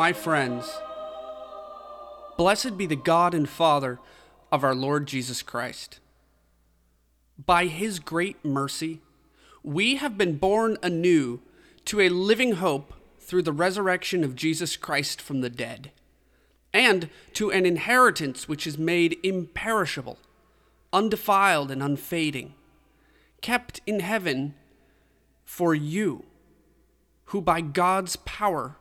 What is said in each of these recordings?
my friends, blessed be the God and Father of our Lord Jesus Christ. By his great mercy, we have been born anew to a living hope through the resurrection of Jesus Christ from the dead, and to an inheritance which is made imperishable, undefiled, and unfading, kept in heaven for you, who by God's power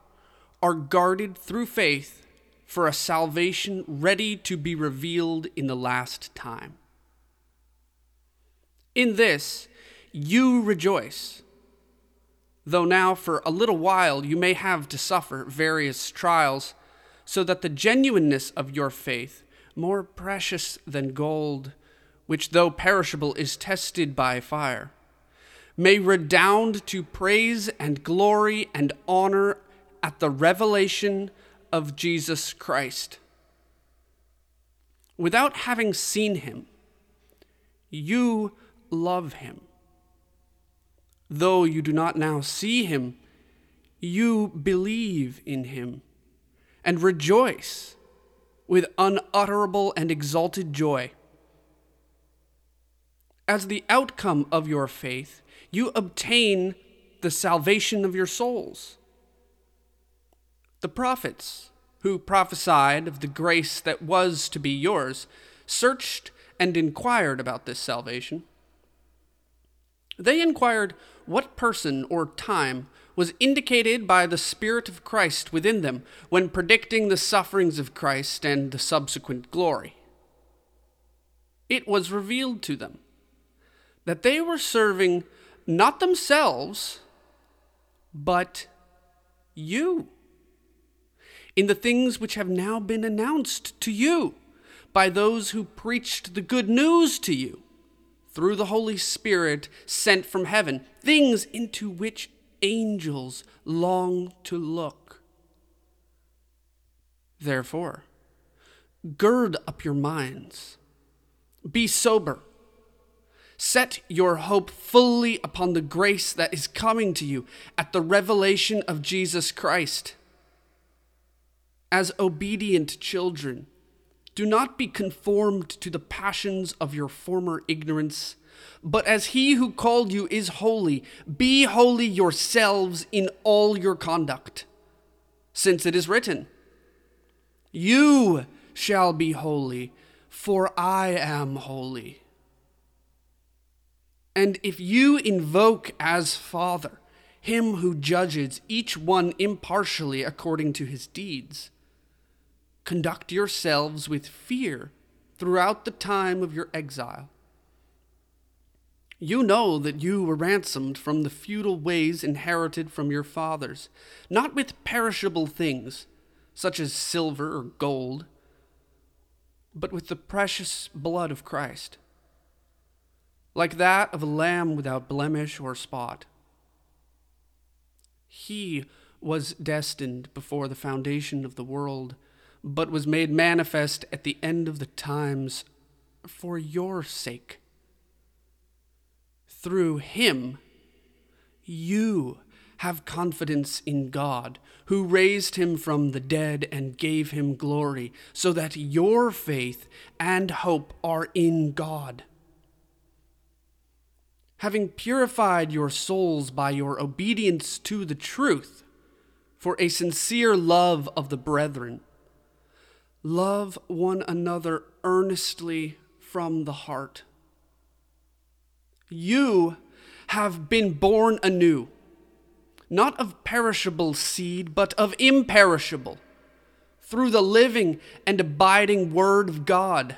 are guarded through faith for a salvation ready to be revealed in the last time. In this you rejoice, though now for a little while you may have to suffer various trials, so that the genuineness of your faith, more precious than gold, which though perishable is tested by fire, may redound to praise and glory and honor at the revelation of Jesus Christ. Without having seen him, you love him. Though you do not now see him, you believe in him and rejoice with unutterable and exalted joy. As the outcome of your faith, you obtain the salvation of your souls. The prophets, who prophesied of the grace that was to be yours, searched and inquired about this salvation. They inquired what person or time was indicated by the Spirit of Christ within them when predicting the sufferings of Christ and the subsequent glory. It was revealed to them that they were serving not themselves, but you in the things which have now been announced to you by those who preached the good news to you through the Holy Spirit sent from heaven, things into which angels long to look. Therefore, gird up your minds, be sober. Set your hope fully upon the grace that is coming to you at the revelation of Jesus Christ as obedient children. Do not be conformed to the passions of your former ignorance, but as he who called you is holy, be holy yourselves in all your conduct. Since it is written, You shall be holy, for I am holy. And if you invoke as Father him who judges each one impartially according to his deeds, Conduct yourselves with fear throughout the time of your exile. You know that you were ransomed from the feudal ways inherited from your fathers, not with perishable things, such as silver or gold, but with the precious blood of Christ, like that of a lamb without blemish or spot. He was destined before the foundation of the world but was made manifest at the end of the times for your sake. Through him, you have confidence in God, who raised him from the dead and gave him glory, so that your faith and hope are in God. Having purified your souls by your obedience to the truth, for a sincere love of the brethren, Love one another earnestly from the heart. You have been born anew, not of perishable seed, but of imperishable, through the living and abiding Word of God.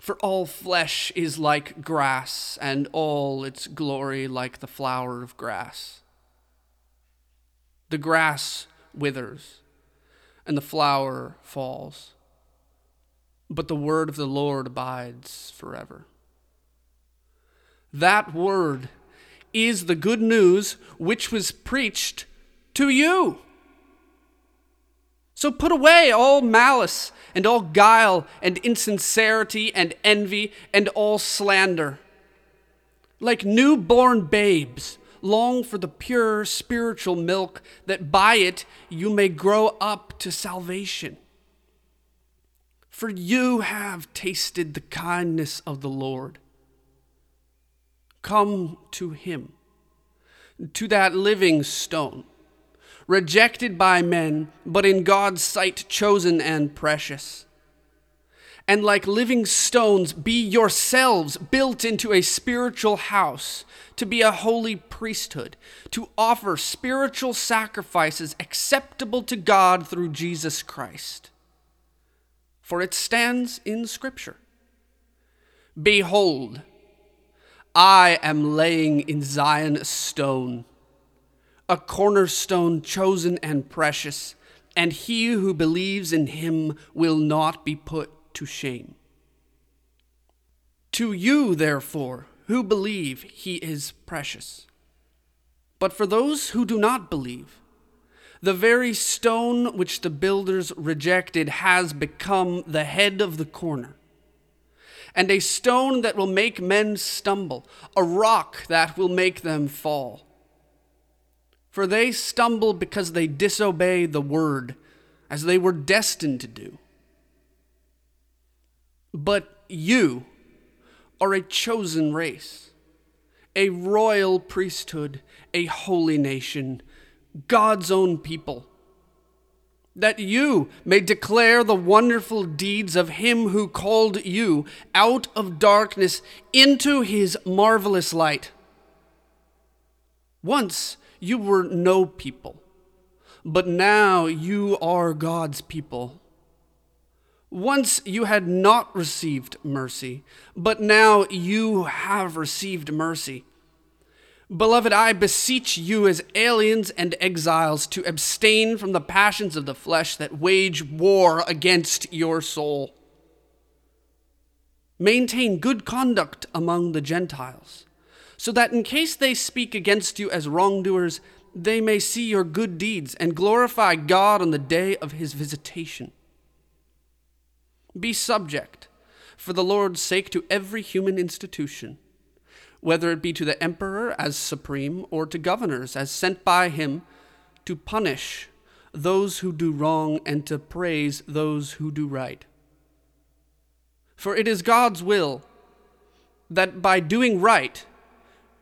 For all flesh is like grass, and all its glory like the flower of grass. The grass withers and the flower falls. But the word of the Lord abides forever. That word is the good news which was preached to you. So put away all malice and all guile and insincerity and envy and all slander. Like newborn babes, long for the pure spiritual milk, that by it you may grow up to salvation. For you have tasted the kindness of the Lord. Come to him, to that living stone, rejected by men, but in God's sight chosen and precious and like living stones be yourselves built into a spiritual house, to be a holy priesthood, to offer spiritual sacrifices acceptable to God through Jesus Christ. For it stands in Scripture Behold, I am laying in Zion a stone, a cornerstone chosen and precious, and he who believes in him will not be put to shame. To you, therefore, who believe, he is precious. But for those who do not believe, the very stone which the builders rejected has become the head of the corner, and a stone that will make men stumble, a rock that will make them fall. For they stumble because they disobey the word, as they were destined to do. But you are a chosen race, a royal priesthood, a holy nation, God's own people, that you may declare the wonderful deeds of him who called you out of darkness into his marvelous light. Once you were no people, but now you are God's people. Once you had not received mercy, but now you have received mercy. Beloved, I beseech you as aliens and exiles to abstain from the passions of the flesh that wage war against your soul. Maintain good conduct among the Gentiles, so that in case they speak against you as wrongdoers, they may see your good deeds and glorify God on the day of his visitation. Be subject, for the Lord's sake, to every human institution, whether it be to the emperor as supreme, or to governors as sent by him to punish those who do wrong and to praise those who do right. For it is God's will that by doing right,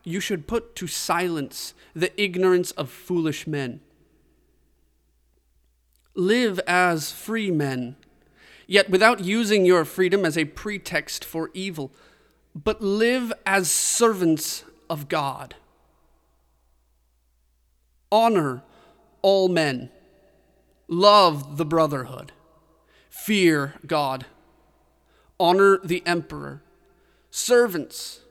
you should put to silence the ignorance of foolish men. Live as free men yet without using your freedom as a pretext for evil, but live as servants of God. Honor all men, love the brotherhood, fear God, honor the emperor, servants.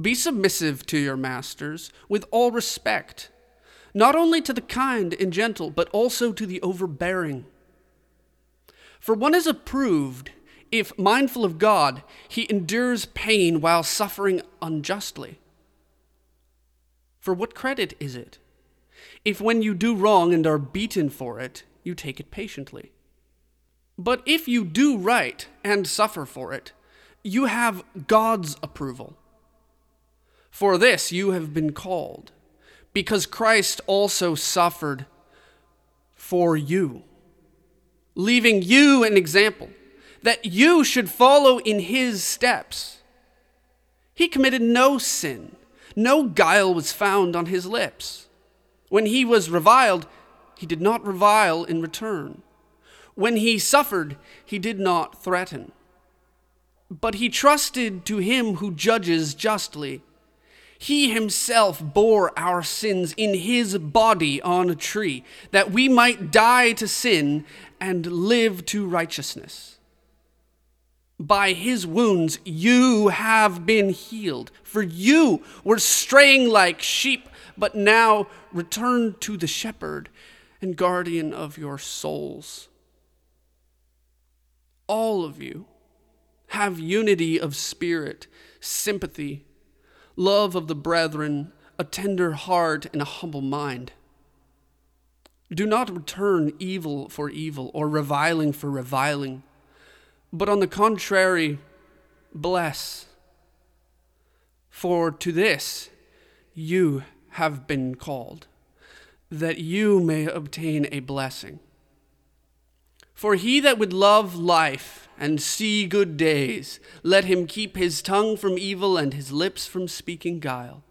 Be submissive to your masters with all respect, not only to the kind and gentle, but also to the overbearing. For one is approved if, mindful of God, he endures pain while suffering unjustly. For what credit is it if, when you do wrong and are beaten for it, you take it patiently? But if you do right and suffer for it, you have God's approval. For this you have been called, because Christ also suffered for you leaving you an example that you should follow in his steps. He committed no sin, no guile was found on his lips. When he was reviled, he did not revile in return. When he suffered, he did not threaten. But he trusted to him who judges justly. He himself bore our sins in his body on a tree, that we might die to sin and live to righteousness. By his wounds you have been healed, for you were straying like sheep, but now return to the shepherd and guardian of your souls. All of you have unity of spirit, sympathy, love of the brethren, a tender heart, and a humble mind. Do not return evil for evil or reviling for reviling, but on the contrary, bless. For to this you have been called, that you may obtain a blessing. For he that would love life and see good days, let him keep his tongue from evil and his lips from speaking guile.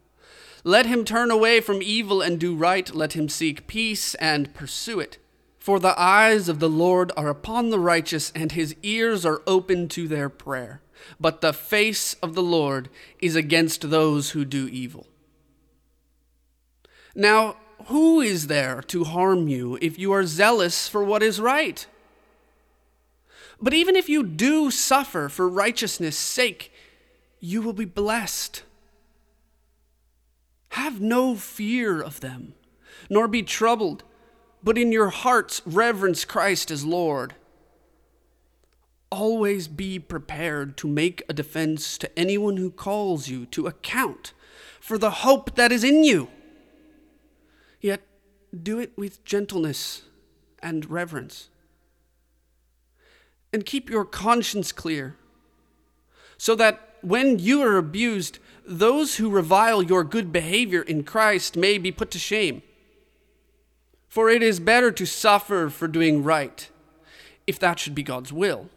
Let him turn away from evil and do right, let him seek peace and pursue it. For the eyes of the Lord are upon the righteous, and his ears are open to their prayer. But the face of the Lord is against those who do evil. Now, who is there to harm you if you are zealous for what is right? But even if you do suffer for righteousness' sake, you will be blessed. Have no fear of them, nor be troubled, but in your hearts reverence Christ as Lord. Always be prepared to make a defense to anyone who calls you to account for the hope that is in you. Yet do it with gentleness and reverence. And keep your conscience clear, so that when you are abused, those who revile your good behavior in Christ may be put to shame. For it is better to suffer for doing right, if that should be God's will,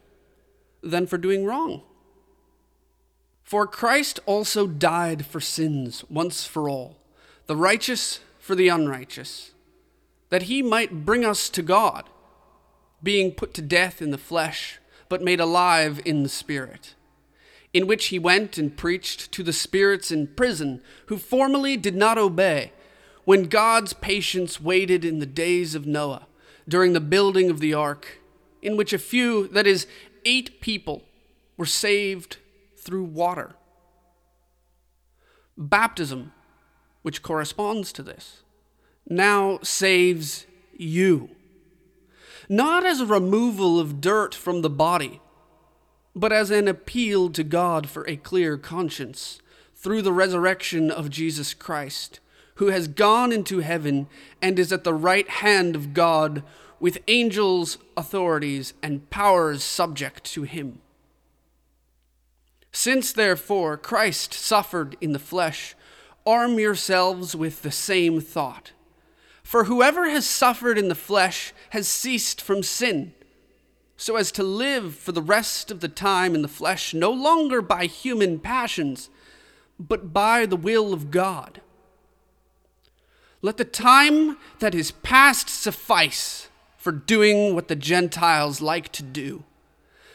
than for doing wrong. For Christ also died for sins once for all, the righteous for the unrighteous, that he might bring us to God, being put to death in the flesh, but made alive in the Spirit in which he went and preached to the spirits in prison who formerly did not obey, when God's patience waited in the days of Noah during the building of the ark, in which a few, that is, eight people, were saved through water. Baptism, which corresponds to this, now saves you. Not as a removal of dirt from the body but as an appeal to God for a clear conscience through the resurrection of Jesus Christ, who has gone into heaven and is at the right hand of God with angels, authorities, and powers subject to him. Since, therefore, Christ suffered in the flesh, arm yourselves with the same thought. For whoever has suffered in the flesh has ceased from sin so as to live for the rest of the time in the flesh, no longer by human passions, but by the will of God. Let the time that is past suffice for doing what the Gentiles like to do,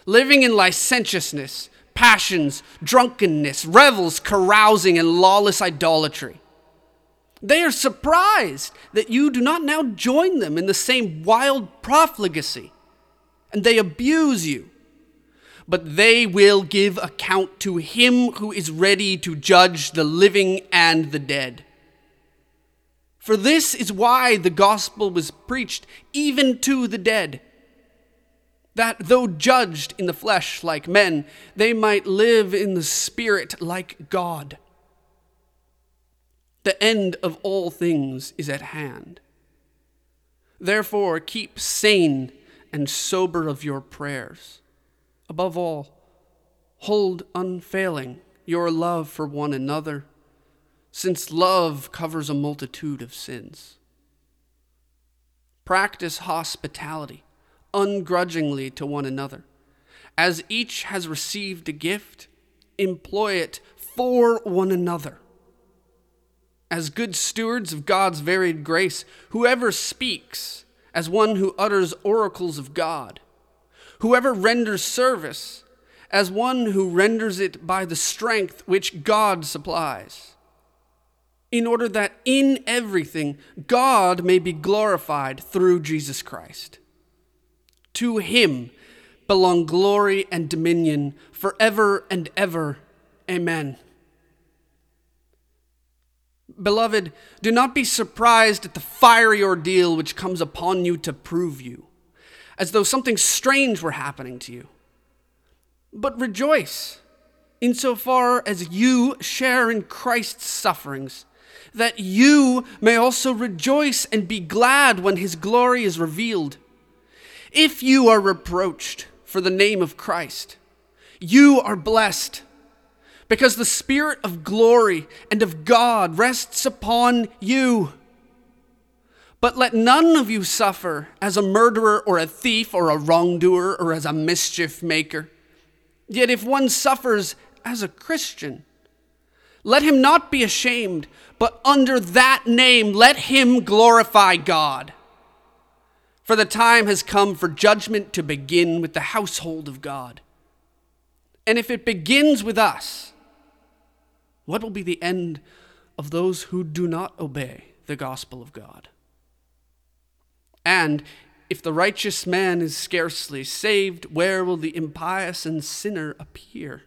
living in licentiousness, passions, drunkenness, revels, carousing, and lawless idolatry. They are surprised that you do not now join them in the same wild profligacy and they abuse you. But they will give account to him who is ready to judge the living and the dead. For this is why the gospel was preached even to the dead, that though judged in the flesh like men, they might live in the spirit like God. The end of all things is at hand. Therefore, keep sane and sober of your prayers. Above all, hold unfailing your love for one another, since love covers a multitude of sins. Practice hospitality ungrudgingly to one another. As each has received a gift, employ it for one another. As good stewards of God's varied grace, whoever speaks, as one who utters oracles of God. Whoever renders service, as one who renders it by the strength which God supplies, in order that in everything God may be glorified through Jesus Christ. To him belong glory and dominion forever and ever. Amen. Beloved, do not be surprised at the fiery ordeal which comes upon you to prove you, as though something strange were happening to you. But rejoice, insofar as you share in Christ's sufferings, that you may also rejoice and be glad when his glory is revealed. If you are reproached for the name of Christ, you are blessed because the Spirit of glory and of God rests upon you. But let none of you suffer as a murderer or a thief or a wrongdoer or as a mischief maker. Yet if one suffers as a Christian, let him not be ashamed, but under that name let him glorify God. For the time has come for judgment to begin with the household of God. And if it begins with us, what will be the end of those who do not obey the gospel of God? And if the righteous man is scarcely saved, where will the impious and sinner appear?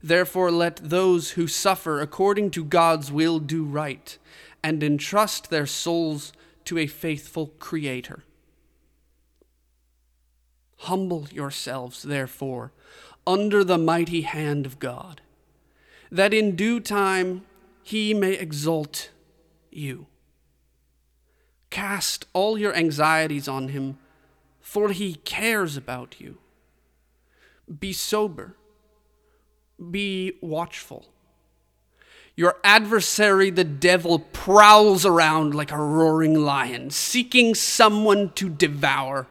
Therefore, let those who suffer according to God's will do right and entrust their souls to a faithful Creator. Humble yourselves, therefore, under the mighty hand of God, that in due time he may exalt you. Cast all your anxieties on him, for he cares about you. Be sober, be watchful. Your adversary, the devil, prowls around like a roaring lion, seeking someone to devour.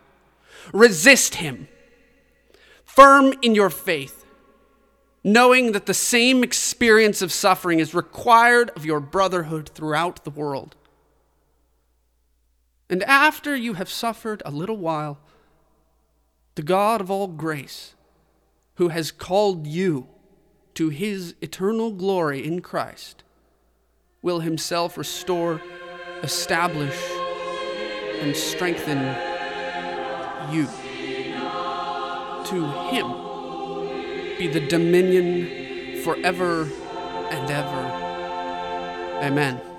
Resist him, firm in your faith, knowing that the same experience of suffering is required of your brotherhood throughout the world. And after you have suffered a little while, the God of all grace, who has called you to his eternal glory in Christ, will himself restore, establish, and strengthen you. To him be the dominion forever and ever. Amen.